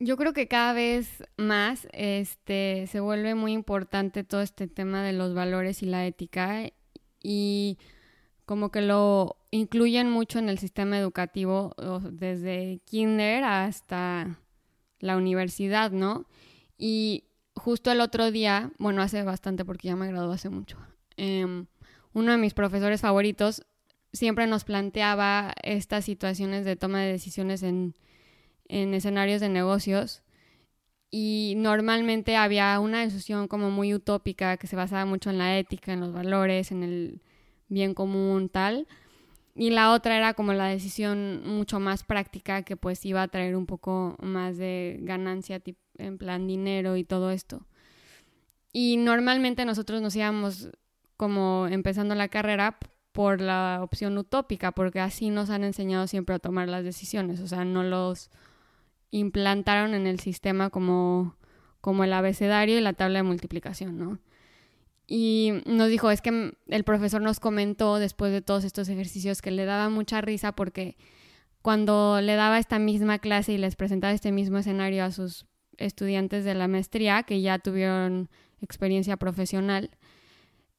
yo creo que cada vez más este, se vuelve muy importante todo este tema de los valores y la ética y como que lo incluyen mucho en el sistema educativo desde kinder hasta la universidad, ¿no? Y justo el otro día, bueno, hace bastante porque ya me gradué hace mucho, em, uno de mis profesores favoritos siempre nos planteaba estas situaciones de toma de decisiones en, en escenarios de negocios y normalmente había una decisión como muy utópica que se basaba mucho en la ética, en los valores, en el bien común, tal. Y la otra era como la decisión mucho más práctica que pues iba a traer un poco más de ganancia en plan dinero y todo esto. Y normalmente nosotros nos íbamos como empezando la carrera por la opción utópica, porque así nos han enseñado siempre a tomar las decisiones, o sea, no los implantaron en el sistema como, como el abecedario y la tabla de multiplicación, ¿no? Y nos dijo, es que el profesor nos comentó después de todos estos ejercicios que le daba mucha risa porque cuando le daba esta misma clase y les presentaba este mismo escenario a sus estudiantes de la maestría que ya tuvieron experiencia profesional,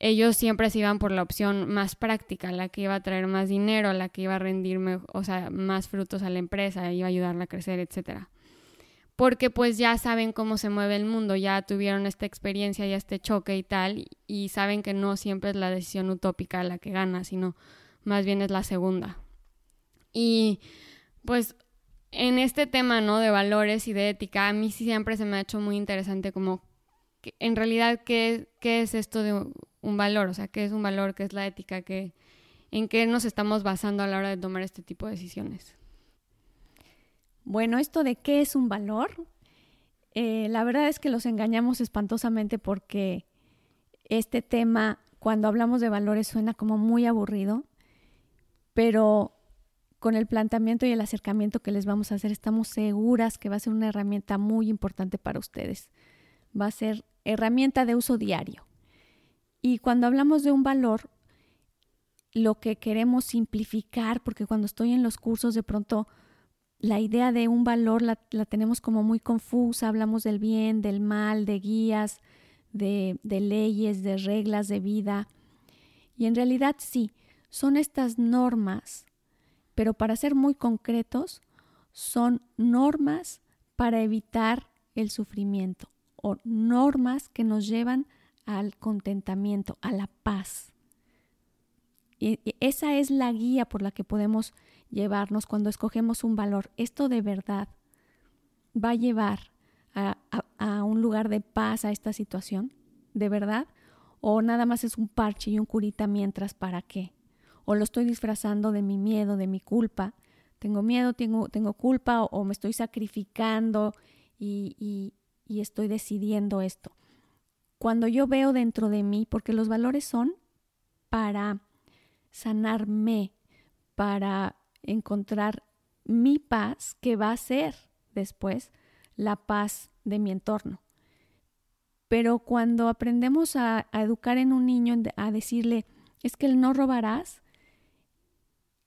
ellos siempre se iban por la opción más práctica, la que iba a traer más dinero, la que iba a rendir o sea, más frutos a la empresa, iba a ayudarla a crecer, etcétera. Porque pues ya saben cómo se mueve el mundo, ya tuvieron esta experiencia y este choque y tal, y saben que no siempre es la decisión utópica la que gana, sino más bien es la segunda. Y pues en este tema, ¿no? De valores y de ética, a mí siempre se me ha hecho muy interesante como en realidad qué, qué es esto de un valor, o sea, qué es un valor, qué es la ética, qué, en qué nos estamos basando a la hora de tomar este tipo de decisiones. Bueno, esto de qué es un valor, eh, la verdad es que los engañamos espantosamente porque este tema, cuando hablamos de valores, suena como muy aburrido, pero con el planteamiento y el acercamiento que les vamos a hacer, estamos seguras que va a ser una herramienta muy importante para ustedes. Va a ser herramienta de uso diario. Y cuando hablamos de un valor, lo que queremos simplificar, porque cuando estoy en los cursos de pronto la idea de un valor la, tenemos como muy confusa, hablamos del bien, del mal, de guías, de, de leyes, de reglas de vida. Y en realidad sí, son estas normas, pero para ser muy concretos, son normas para evitar el sufrimiento o normas que nos llevan al contentamiento, a la paz. Y esa es la guía por la que podemos llevarnos cuando escogemos un valor. Esto de verdad va a llevar a, a, un lugar de paz a esta situación, de verdad, o nada más es un parche y un curita mientras para qué, o lo estoy disfrazando de mi miedo, de mi culpa. Tengo miedo, tengo, tengo culpa o, me estoy sacrificando y, y, y estoy decidiendo esto cuando yo veo dentro de mí, porque los valores son para sanarme, para encontrar mi paz, que va a ser después la paz de mi entorno. Pero cuando aprendemos a, educar en un niño, a decirle, es que el no robarás,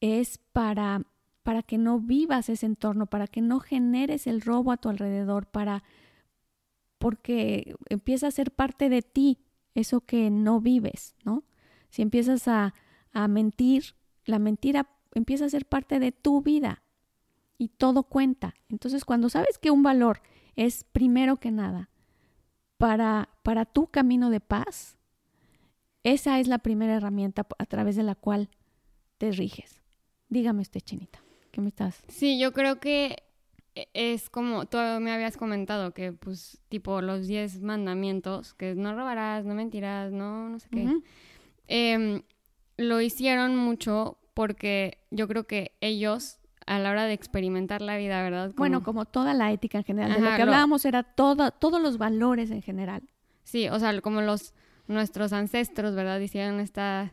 es para, para que no vivas ese entorno, para que no generes el robo a tu alrededor, para porque empieza a ser parte de ti eso que no vives, ¿no? Si empiezas a, a mentir, la mentira empieza a ser parte de tu vida y todo cuenta. Entonces, cuando sabes que un valor es primero que nada para, para tu camino de paz, esa es la primera herramienta a través de la cual te riges. Dígame usted, Chinita, ¿qué me estás? Sí, yo creo que es como tú me habías comentado que pues tipo los 10 mandamientos, que no robarás, no mentirás, no, no sé qué, em, lo hicieron mucho porque yo creo que ellos a la hora de experimentar la vida, ¿verdad? Bueno, como toda la ética en general, de lo que hablábamos era todo, todos los valores en general. Sí, o sea, como los nuestros ancestros, ¿verdad? Hicieron estas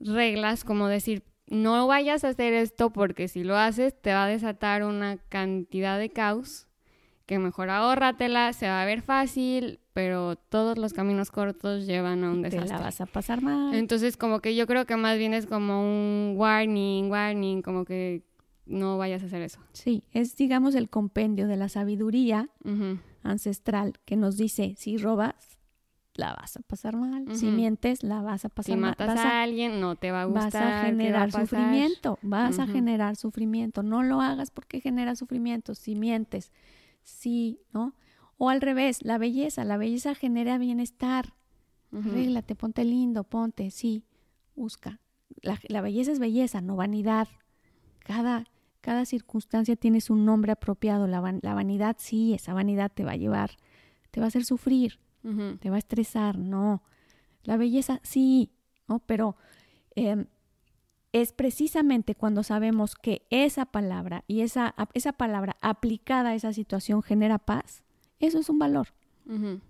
reglas como decir, no vayas a hacer esto porque si lo haces te va a desatar una cantidad de caos que mejor ahórratela, se va a ver fácil, pero todos los caminos cortos llevan a un desastre. Te la vas a pasar mal. Entonces, como que yo creo que más bien es como un warning, warning, como que no vayas a hacer eso. Sí, es digamos el compendio de la sabiduría ancestral que nos dice, si robas, la vas a pasar mal, si mientes, la vas a pasar Si mal, matas vas a alguien, no te va a gustar. vas a ¿qué va generar sufrimiento, vas a generar sufrimiento, no lo hagas porque genera sufrimiento, si mientes, sí, ¿no? O al revés, la belleza, la belleza genera bienestar, Ujú. arréglate, ponte lindo, ponte, sí, busca. La, la belleza es belleza, no vanidad. Cada, cada circunstancia tiene su nombre apropiado. La, van- la vanidad, sí, esa vanidad te va a llevar, te va a hacer sufrir, Te va a estresar, no. La belleza, sí, ¿no? Pero em, es precisamente cuando sabemos que esa palabra y esa, esa palabra aplicada a esa situación genera paz, eso es un valor. Ujú.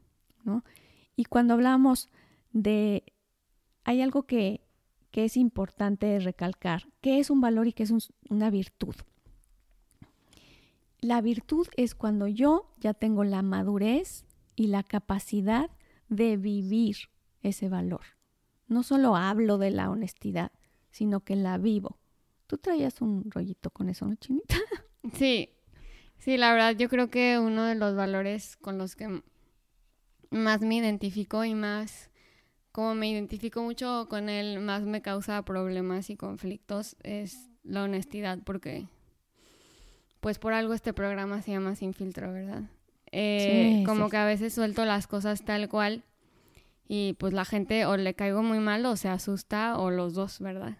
Y cuando hablamos de, hay algo que, que es importante recalcar, que es un valor y que es un- una virtud. La virtud es cuando yo ya tengo la madurez y la capacidad de vivir ese valor. No solo hablo de la honestidad, sino que la vivo. Tú traías un rollito con eso, ¿no, Chinita? Sí, sí, la verdad yo creo que uno de los valores con los que más me identifico y más, como me identifico mucho con él, más me causa problemas y conflictos es la honestidad, porque pues por algo este programa se llama Sin Filtro, ¿verdad? Eh, Sí, como sí, que a veces suelto las cosas tal cual y pues la gente o le caigo muy mal o se asusta o los dos, ¿verdad?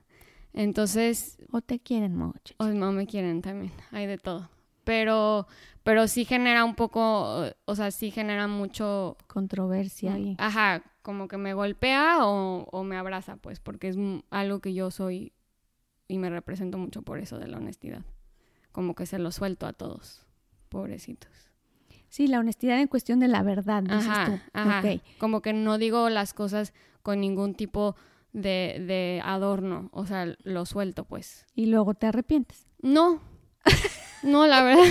Entonces ¿O te quieren mucho? o no me quieren también, hay de todo. Pero, pero sí genera un poco, o sea, sí genera mucho, Controversia ahí. ajá, como que me golpea o, o me abraza, pues, porque es algo que yo soy y me represento mucho por eso de la honestidad. Como que se lo suelto a todos, pobrecitos. Sí, la honestidad en cuestión de la verdad, dices Ajá, tú. ajá. Ok. Como que no digo las cosas con ningún tipo de, de adorno, o sea, lo suelto, pues. Y luego te arrepientes. No, no, la verdad.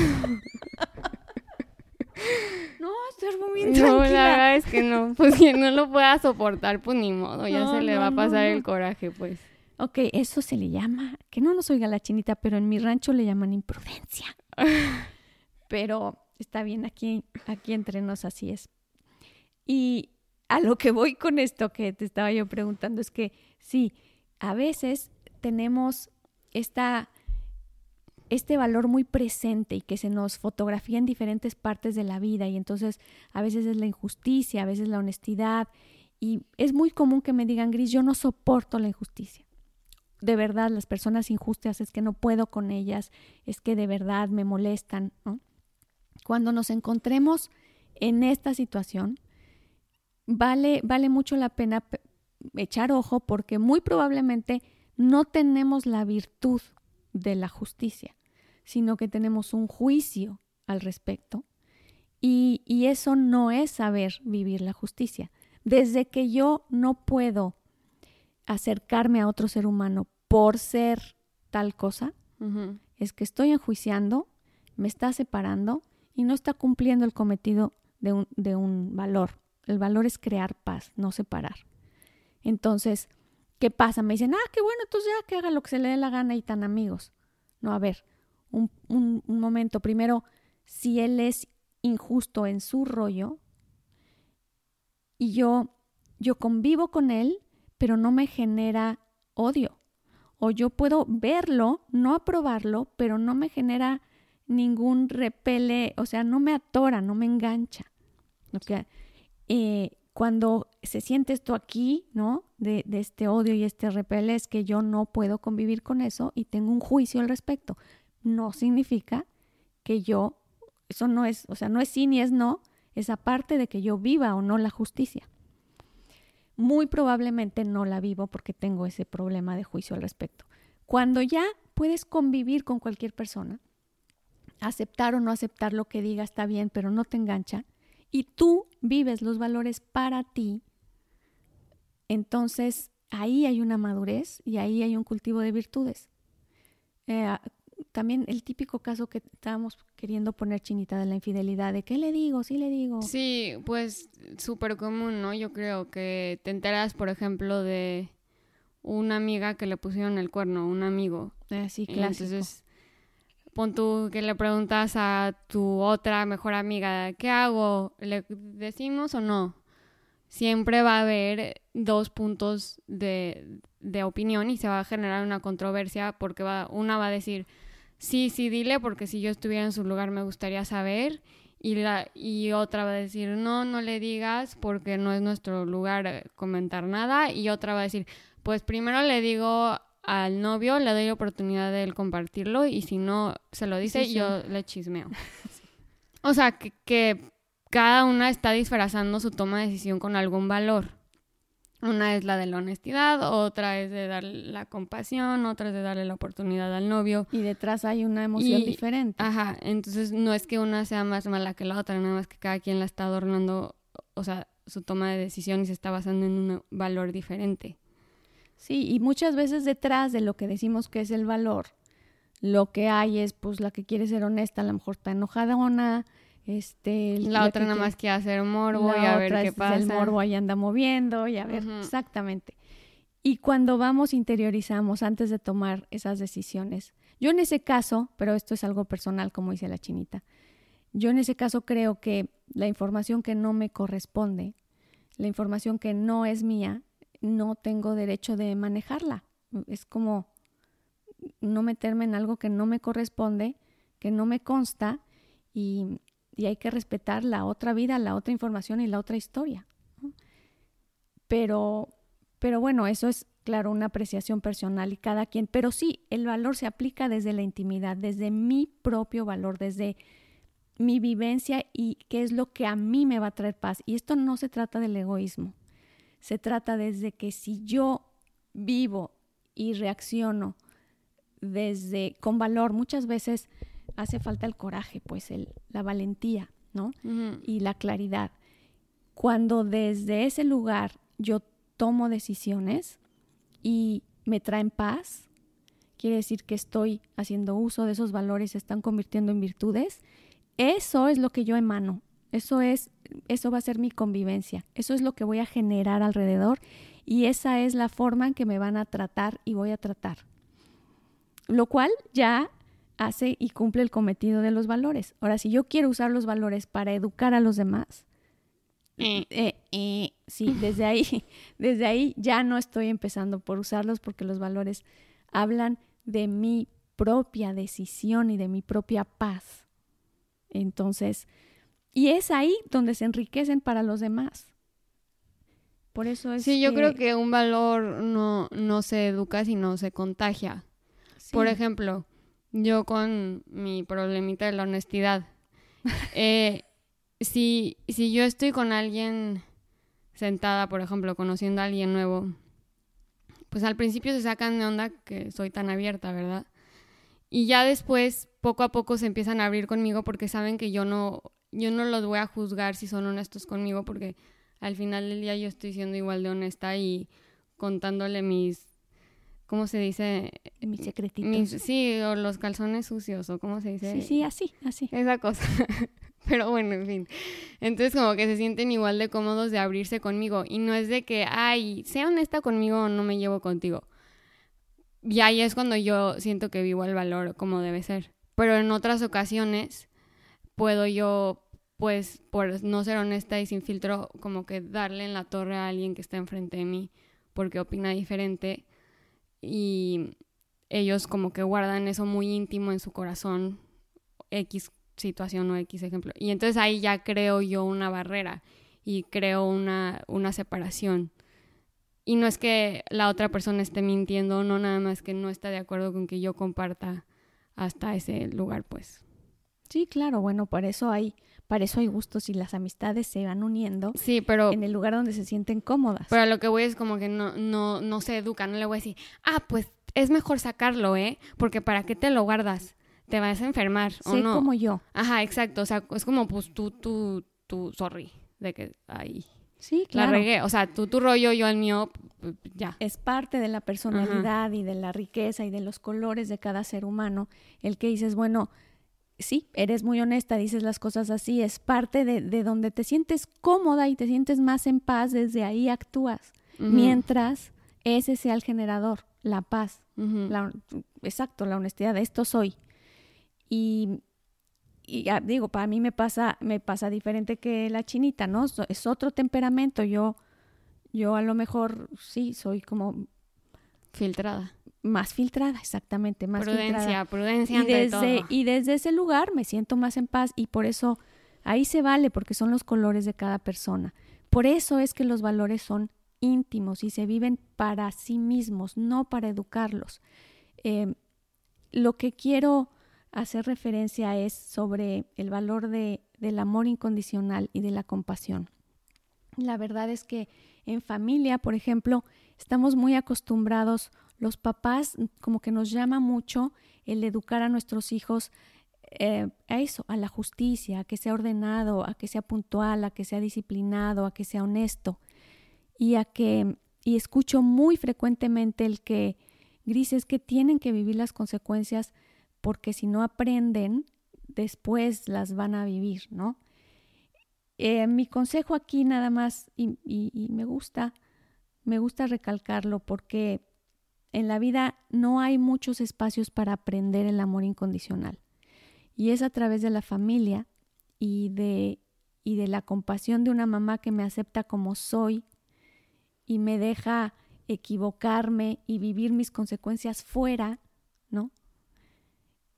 No, estoy muy No, la verdad es que no, pues quien no lo pueda soportar, pues ni modo, ya No, se le no, va a pasar no. el coraje, pues. Ok, eso se le llama, que no nos oiga la chinita, pero en mi rancho le llaman imprudencia. pero está bien, aquí, aquí entre nos así es. Y a lo que voy con esto que te estaba yo preguntando es que sí, a veces tenemos esta, este valor muy presente y que se nos fotografía en diferentes partes de la vida y entonces a veces es la injusticia, a veces la honestidad y es muy común que me digan, Gris, yo no soporto la injusticia. De verdad, las personas injustas es que no puedo con ellas, es que de verdad me molestan. ¿no? Cuando nos encontremos en esta situación, vale, vale mucho la pena pe- echar ojo porque muy probablemente no tenemos la virtud de la justicia, sino que tenemos un juicio al respecto. Y, y eso no es saber vivir la justicia. Desde que yo no puedo acercarme a otro ser humano por ser tal cosa, es que estoy enjuiciando, me está separando y no está cumpliendo el cometido de un, de un valor. El valor es crear paz, no separar. Entonces, ¿qué pasa? Me dicen, ah, qué bueno, entonces ya que haga lo que se le dé la gana y tan amigos. No, a ver, un, un- un momento. Primero, si él es injusto en su rollo y yo, yo convivo con él, pero no me genera odio. O yo puedo verlo, no aprobarlo, pero no me genera ningún repele, o sea, no me atora, no me engancha. Ok. Eh, cuando se siente esto aquí, ¿no? De, de este odio y este repele, es que yo no puedo convivir con eso y tengo un juicio al respecto. No significa que yo, eso no es, o sea, no es sí ni es no, es aparte de que yo viva o no la justicia. Muy probablemente no la vivo porque tengo ese problema de juicio al respecto. Cuando ya puedes convivir con cualquier persona, aceptar o no aceptar lo que diga está bien, pero no te engancha, y tú vives los valores para ti, entonces ahí hay una madurez y ahí hay un cultivo de virtudes. Eh, también el típico caso que estábamos queriendo poner chinita de la infidelidad, de qué le digo, sí le digo. Sí, pues súper común, ¿no? Yo creo que te enteras, por ejemplo, de una amiga que le pusieron el cuerno, un amigo. Eh, sí, Y clásico. Entonces, pon tú que le preguntas a tu otra mejor amiga, ¿qué hago? ¿Le decimos o no? Siempre va a haber dos puntos de, de opinión y se va a generar una controversia porque va, una va a decir, sí, sí, dile, porque si yo estuviera en su lugar me gustaría saber. Y, la, y otra va a decir, no, no le digas porque no es nuestro lugar comentar nada. Y otra va a decir, pues primero le digo al novio, le doy la oportunidad de él compartirlo y si no se lo dice, yo le chismeo. O sea, que, que, cada una está disfrazando su toma de decisión con algún valor. Una es la de la honestidad, otra es de dar la compasión, otra es de darle la oportunidad al novio. Y detrás hay una emoción diferente. Ajá, entonces no es que una sea más mala que la otra, nada más que cada quien la está adornando, o sea, su toma de decisión y se está basando en un valor diferente. Sí, y muchas veces detrás de lo que decimos que es el valor, lo que hay es pues la que quiere ser honesta, a lo mejor está enojadona, este la, otra nada más quiere hacer morbo y a ver qué pasa. El morbo ahí anda moviendo y a ver exactamente. Y cuando vamos interiorizamos antes de tomar esas decisiones. Yo en ese caso, pero esto es algo personal como dice la chinita. Yo en ese caso creo que la información que no me corresponde, la información que no es mía, no tengo derecho de manejarla. Es como no meterme en algo que no me corresponde, que no me consta y, hay que respetar la otra vida, la otra información y la otra historia. Pero, pero bueno, eso es claro una apreciación personal y cada quien, pero sí, el valor se aplica desde la intimidad, desde mi propio valor, desde mi vivencia y qué es lo que a mí me va a traer paz. Y esto no se trata del egoísmo. Se trata desde que si yo vivo y reacciono desde con valor, muchas veces hace falta el coraje, pues el, la valentía, ¿no? Y la claridad. Cuando desde ese lugar yo tomo decisiones y me traen paz, quiere decir que estoy haciendo uso de esos valores, se están convirtiendo en virtudes. Eso es lo que yo emano, eso es, eso va a ser mi convivencia. Eso es lo que voy a generar alrededor y esa es la forma en que me van a tratar y voy a tratar. Lo cual ya hace y cumple el cometido de los valores. Ahora, si yo quiero usar los valores para educar a los demás, eh. Eh, eh, sí, desde ahí, desde ahí ya no estoy empezando por usarlos porque los valores hablan de mi propia decisión y de mi propia paz. Entonces, y es ahí donde se enriquecen para los demás. Por eso es. Sí, yo creo que un valor no, no se educa, sino se contagia. Por ejemplo, yo con mi problemita de la honestidad. eh, si, si yo estoy con alguien sentada, por ejemplo, conociendo a alguien nuevo, pues al principio se sacan de onda que soy tan abierta, ¿verdad? Y ya después, poco a poco, se empiezan a abrir conmigo porque saben que yo no yo no los voy a juzgar si son honestos conmigo porque al final del día yo estoy siendo igual de honesta y contándole mis, ¿cómo se dice? Mis secretitos. sí, o los calzones sucios, o ¿cómo se dice? Sí, sí, así, así. Esa cosa. Pero bueno, en fin. Entonces como que se sienten igual de cómodos de abrirse conmigo. Y no es de que, ay, sea honesta conmigo o no me llevo contigo. Y ahí es cuando yo siento que vivo el valor como debe ser. Pero en otras ocasiones puedo yo pues por no ser honesta y sin filtro, como que darle en la torre a alguien que está enfrente de mí porque opina diferente y ellos como que guardan eso muy íntimo en su corazón, X situación o X ejemplo. Y entonces ahí ya creo yo una barrera y creo una, una separación. Y no es que la otra persona esté mintiendo, no nada más que no está de acuerdo con que yo comparta hasta ese lugar, pues. Sí, claro, bueno, por eso hay para eso hay gustos y las amistades se van uniendo sí, pero, en el lugar donde se sienten cómodas. Pero lo que voy es como que no, no, no se educa, no le voy a decir, ah, pues es mejor sacarlo, ¿eh? Porque ¿para qué te lo guardas? Te vas a enfermar, ¿o no? como yo. Ajá, exacto, o sea, es como pues tú, tú, tú, sorry, de que ahí... Sí, claro. La regué, o sea, tú tu rollo, yo el mío, ya. Es parte de la personalidad y de la riqueza y de los colores de cada ser humano el que dices, bueno, sí, eres muy honesta, dices las cosas así, es parte de, de, donde te sientes cómoda y te sientes más en paz, desde ahí actúas, mientras ese sea el generador, la paz, la, exacto, la honestidad, esto soy. Y, y digo, para mí me pasa, me pasa diferente que la chinita, ¿no? Es otro temperamento. Yo, yo a lo mejor sí soy como filtrada. Más filtrada, exactamente, más prudencia, Prudencia, y desde, Y desde ese lugar me siento más en paz y por eso ahí se vale, porque son los colores de cada persona. Por eso es que los valores son íntimos y se viven para sí mismos, no para educarlos. Eh, lo que quiero hacer referencia es sobre el valor de, del amor incondicional y de la compasión. La verdad es que en familia, por ejemplo, estamos muy acostumbrados, los papás como que nos llama mucho el educar a nuestros hijos eh, a eso, a la justicia, a que sea ordenado, a que sea puntual, a que sea disciplinado, a que sea honesto y a que y escucho muy frecuentemente el que grises que tienen que vivir las consecuencias porque si no aprenden después las van a vivir, ¿no? Eh, mi consejo aquí nada más y, y me gusta me gusta recalcarlo porque en la vida no hay muchos espacios para aprender el amor incondicional y es a través de la familia y de y de la compasión de una mamá que me acepta como soy y me deja equivocarme y vivir mis consecuencias fuera, ¿no?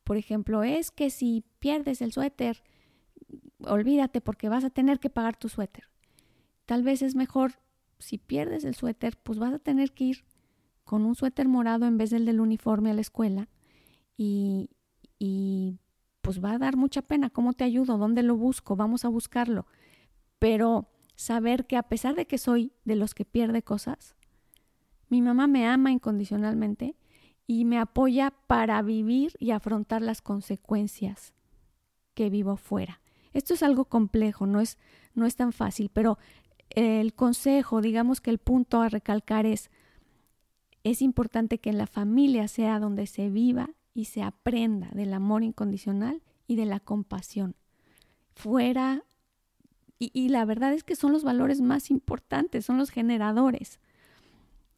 Por ejemplo, es que si pierdes el suéter, olvídate porque vas a tener que pagar tu suéter. Tal vez es mejor, si pierdes el suéter, pues vas a tener que ir con un suéter morado en vez del del uniforme a la escuela y, y pues va a dar mucha pena. ¿Cómo te ayudo? ¿Dónde lo busco? Vamos a buscarlo. Pero saber que a pesar de que soy de los que pierde cosas, mi mamá me ama incondicionalmente y me apoya para vivir y afrontar las consecuencias que vivo fuera. Esto es algo complejo, no es, no es tan fácil, pero el consejo, digamos que el punto a recalcar es, es importante que en la familia sea donde se viva y se aprenda del amor incondicional y de la compasión. Fuera y, la verdad es que son los valores más importantes, son los generadores.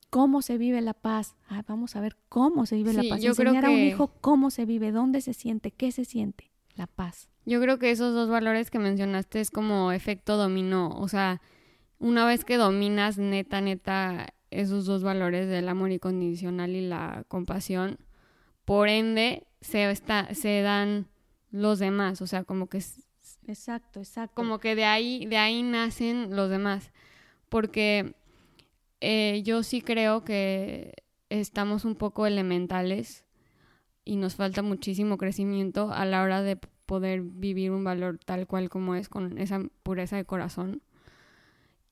¿Cómo se vive la paz? Ah, vamos a ver cómo se vive la paz. Yo Enseñar creo que... a un hijo cómo se vive, dónde se siente, qué se siente, la paz. Yo creo que esos dos valores que mencionaste es como efecto dominó. O sea, una vez que dominas neta, neta, esos dos valores del amor incondicional y la compasión, por ende, se, está, se dan los demás. O sea, como que Exacto, exacto. Como que de ahí, de ahí nacen los demás. Porque eh, yo sí creo que estamos un poco elementales y nos falta muchísimo crecimiento a la hora de poder vivir un valor tal cual como es, con esa pureza de corazón.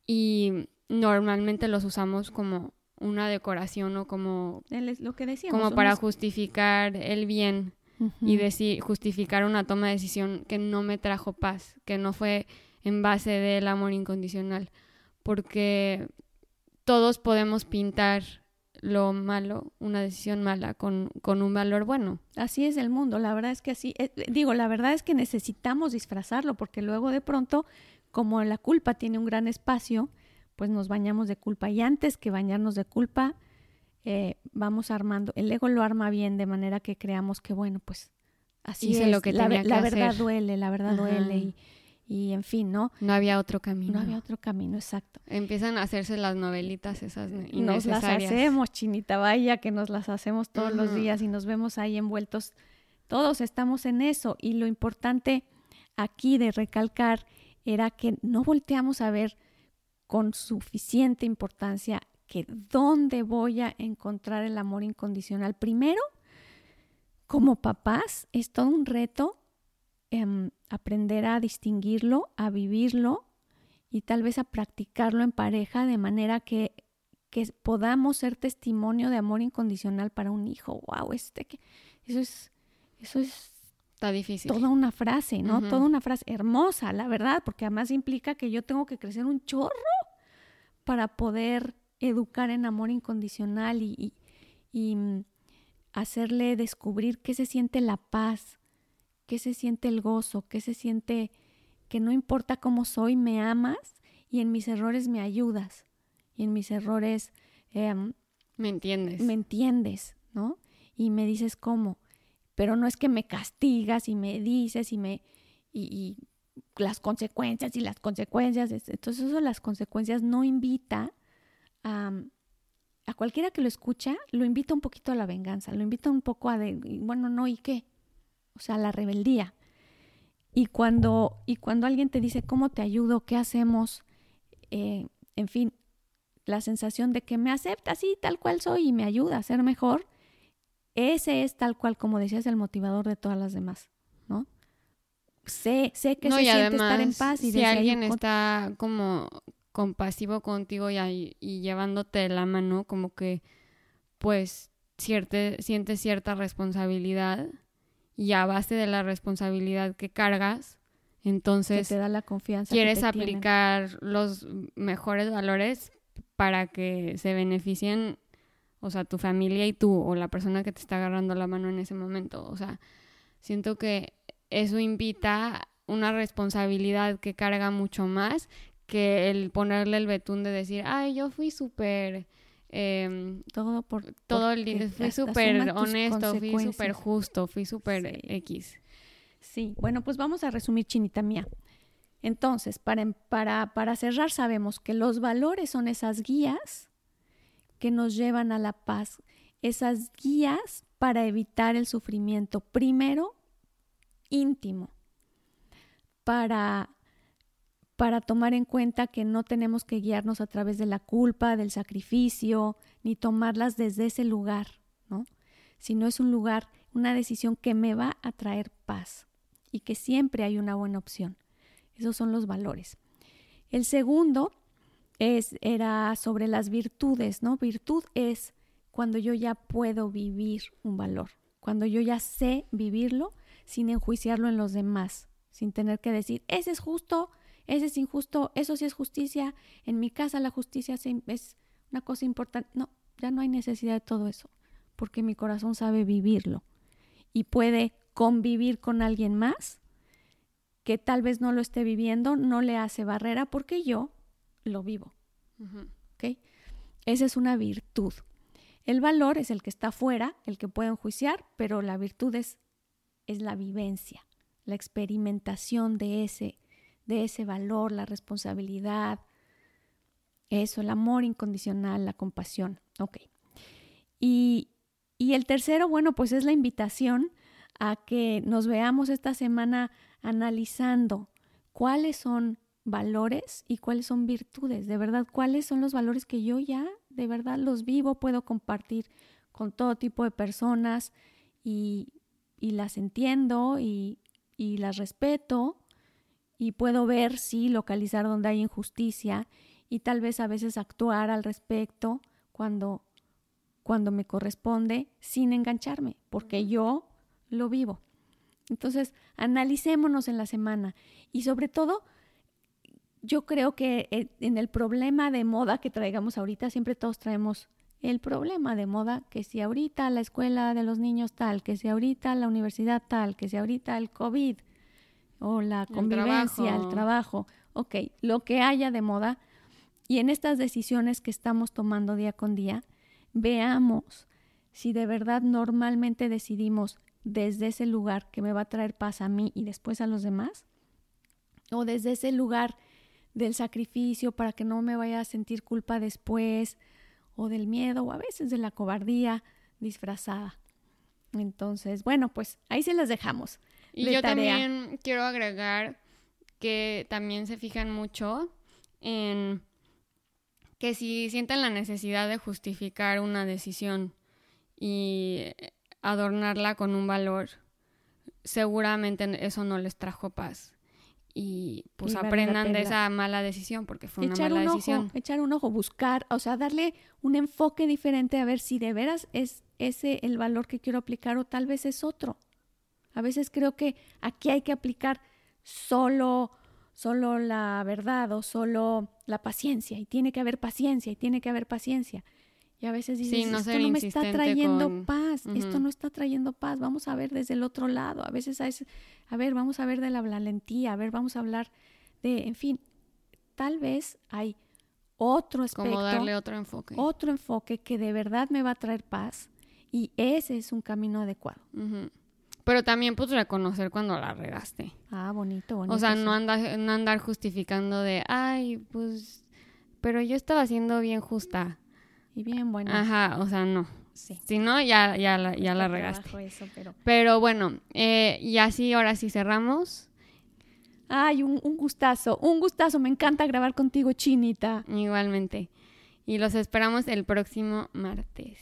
Y normalmente los usamos como una decoración o como lo que decíamos, como para justificar el bien y decir, justificar una toma de decisión que no me trajo paz, que no fue en base del amor incondicional, porque todos podemos pintar lo malo, una decisión mala, con, con, un valor bueno. Así es el mundo, la verdad es que así, eh, digo, la verdad es que necesitamos disfrazarlo, porque luego de pronto, como la culpa tiene un gran espacio, pues nos bañamos de culpa. Y antes que bañarnos de culpa, eh, vamos armando, el ego lo arma bien de manera que creamos que, bueno, pues así es, lo que la, la verdad duele, la verdad duele y, y, en fin, ¿no? No había otro camino. No había otro camino, exacto. Empiezan a hacerse las novelitas esas innecesarias. Nos las hacemos, chinita, vaya que nos las hacemos todos los días y nos vemos ahí envueltos. Todos estamos en eso y lo importante aquí de recalcar era que no volteamos a ver con suficiente importancia que dónde voy a encontrar el amor incondicional. Primero, como papás, es todo un reto em, aprender a distinguirlo, a vivirlo y tal vez a practicarlo en pareja de manera que, que podamos ser testimonio de amor incondicional para un hijo. Wow, este que eso es eso es Está difícil. Toda una frase, ¿no? Toda una frase hermosa, la verdad, porque además implica que yo tengo que crecer un chorro para poder educar en amor incondicional y, mm, hacerle descubrir qué se siente la paz, qué se siente el gozo, qué se siente que no importa cómo soy, me amas y en mis errores me ayudas y en mis errores em, me entiendes. Me entiendes, ¿no? Y me dices cómo. pero no es que me castigas y me dices y me y, las consecuencias y las consecuencias. Entonces eso las consecuencias no invita a, a cualquiera que lo escucha, lo invita un poquito a la venganza, lo invita un poco a de, bueno, no, ¿y qué? O sea, la rebeldía. Y cuando, y cuando alguien te dice, ¿cómo te ayudo? ¿Qué hacemos? Eh, en fin, la sensación de que me acepta así, tal cual soy y me ayuda a ser mejor, ese es tal cual, como decías, el motivador de todas las demás. Sé, sé que se siente estar en paz y si alguien está como compasivo contigo y, y, llevándote la mano, como que pues siente cierta responsabilidad y a base de la responsabilidad que cargas, entonces te da la confianza. Quieres aplicar los mejores valores para que se beneficien o sea, tu familia y tú, o la persona que te está agarrando la mano en ese momento. O sea, siento que eso invita una responsabilidad que carga mucho más que el ponerle el betún de decir, ay, yo fui súper... Eh, todo por todo el fui súper honesto, fui súper justo, fui súper X. Sí, bueno, pues vamos a resumir, chinita mía. Entonces, para, para, para cerrar, sabemos que los valores son esas guías que nos llevan a la paz, esas guías para evitar el sufrimiento, primero íntimo, para, para tomar en cuenta que no tenemos que guiarnos a través de la culpa, del sacrificio, ni tomarlas desde ese lugar, ¿no? Sino es un lugar, una decisión que me va a traer paz y que siempre hay una buena opción. Esos son los valores. El segundo es, era sobre las virtudes, ¿no? Virtud es cuando yo ya puedo vivir un valor, cuando yo ya sé vivirlo sin enjuiciarlo en los demás, sin tener que decir, ese es justo, ese es injusto, eso sí es justicia, en mi casa la justicia es una cosa importante. No, ya no hay necesidad de todo eso, porque mi corazón sabe vivirlo y puede convivir con alguien más que tal vez no lo esté viviendo, no le hace barrera porque yo lo vivo. Esa es una virtud. El valor es el que está fuera, el que puede enjuiciar, pero la virtud es, es la vivencia, la experimentación de ese, de ese valor, la responsabilidad, eso, el amor incondicional, la compasión. Ok. Y, y el tercero, bueno, pues es la invitación a que nos veamos esta semana analizando cuáles son valores y cuáles son virtudes, de verdad, cuáles son los valores que yo ya de verdad los vivo, puedo compartir con todo tipo de personas y, y las entiendo y, y, las respeto y puedo ver, sí, localizar donde hay injusticia y tal vez a veces actuar al respecto cuando, cuando me corresponde sin engancharme, porque yo lo vivo. Entonces, analicémonos en la semana y sobre todo, yo creo que en el problema de moda que traigamos ahorita, siempre todos traemos el problema de moda, que si ahorita la escuela de los niños tal, que si ahorita la universidad tal, que si ahorita el COVID o la convivencia, el trabajo. ok, lo que haya de moda. Y en estas decisiones que estamos tomando día con día, veamos si de verdad normalmente decidimos desde ese lugar que me va a traer paz a mí y después a los demás, o desde ese lugar del sacrificio para que no me vaya a sentir culpa después, o del miedo, o a veces de la cobardía disfrazada. Entonces, bueno, pues ahí se las dejamos. Y yo también quiero agregar que también se fijan mucho en que si sienten la necesidad de justificar una decisión y adornarla con un valor, seguramente eso no les trajo paz y pues aprendan de esa mala decisión porque fue una mala decisión. echar un ojo, buscar, o sea, darle un enfoque diferente a ver si de veras es ese el valor que quiero aplicar o tal vez es otro. A veces creo que aquí hay que aplicar solo solo la verdad o solo la paciencia y tiene que haber paciencia y tiene que haber paciencia. Y a veces dices, esto no me está trayendo paz, esto no está trayendo paz, vamos a ver desde el otro lado. A veces, a ver, vamos a ver de la valentía, a ver, vamos a hablar de, en fin, tal vez hay otro aspecto. Como darle otro enfoque. Otro enfoque que de verdad me va a traer paz y ese es un camino adecuado. Pero también pues reconocer cuando la regaste. Ah, bonito, bonito. O sea, sí. no, andar, no andar justificando de, ay, pues, pero yo estaba siendo bien justa. Y bien, bueno. Ajá, o sea, no. Sí. Si no, ya, ya, la, ya la regaste. trabajo eso, pero... Pero bueno, eh, y así ahora sí cerramos. Ay, un, un gustazo, un gustazo. Me encanta grabar contigo, Chinita. Igualmente. Y los esperamos el próximo martes.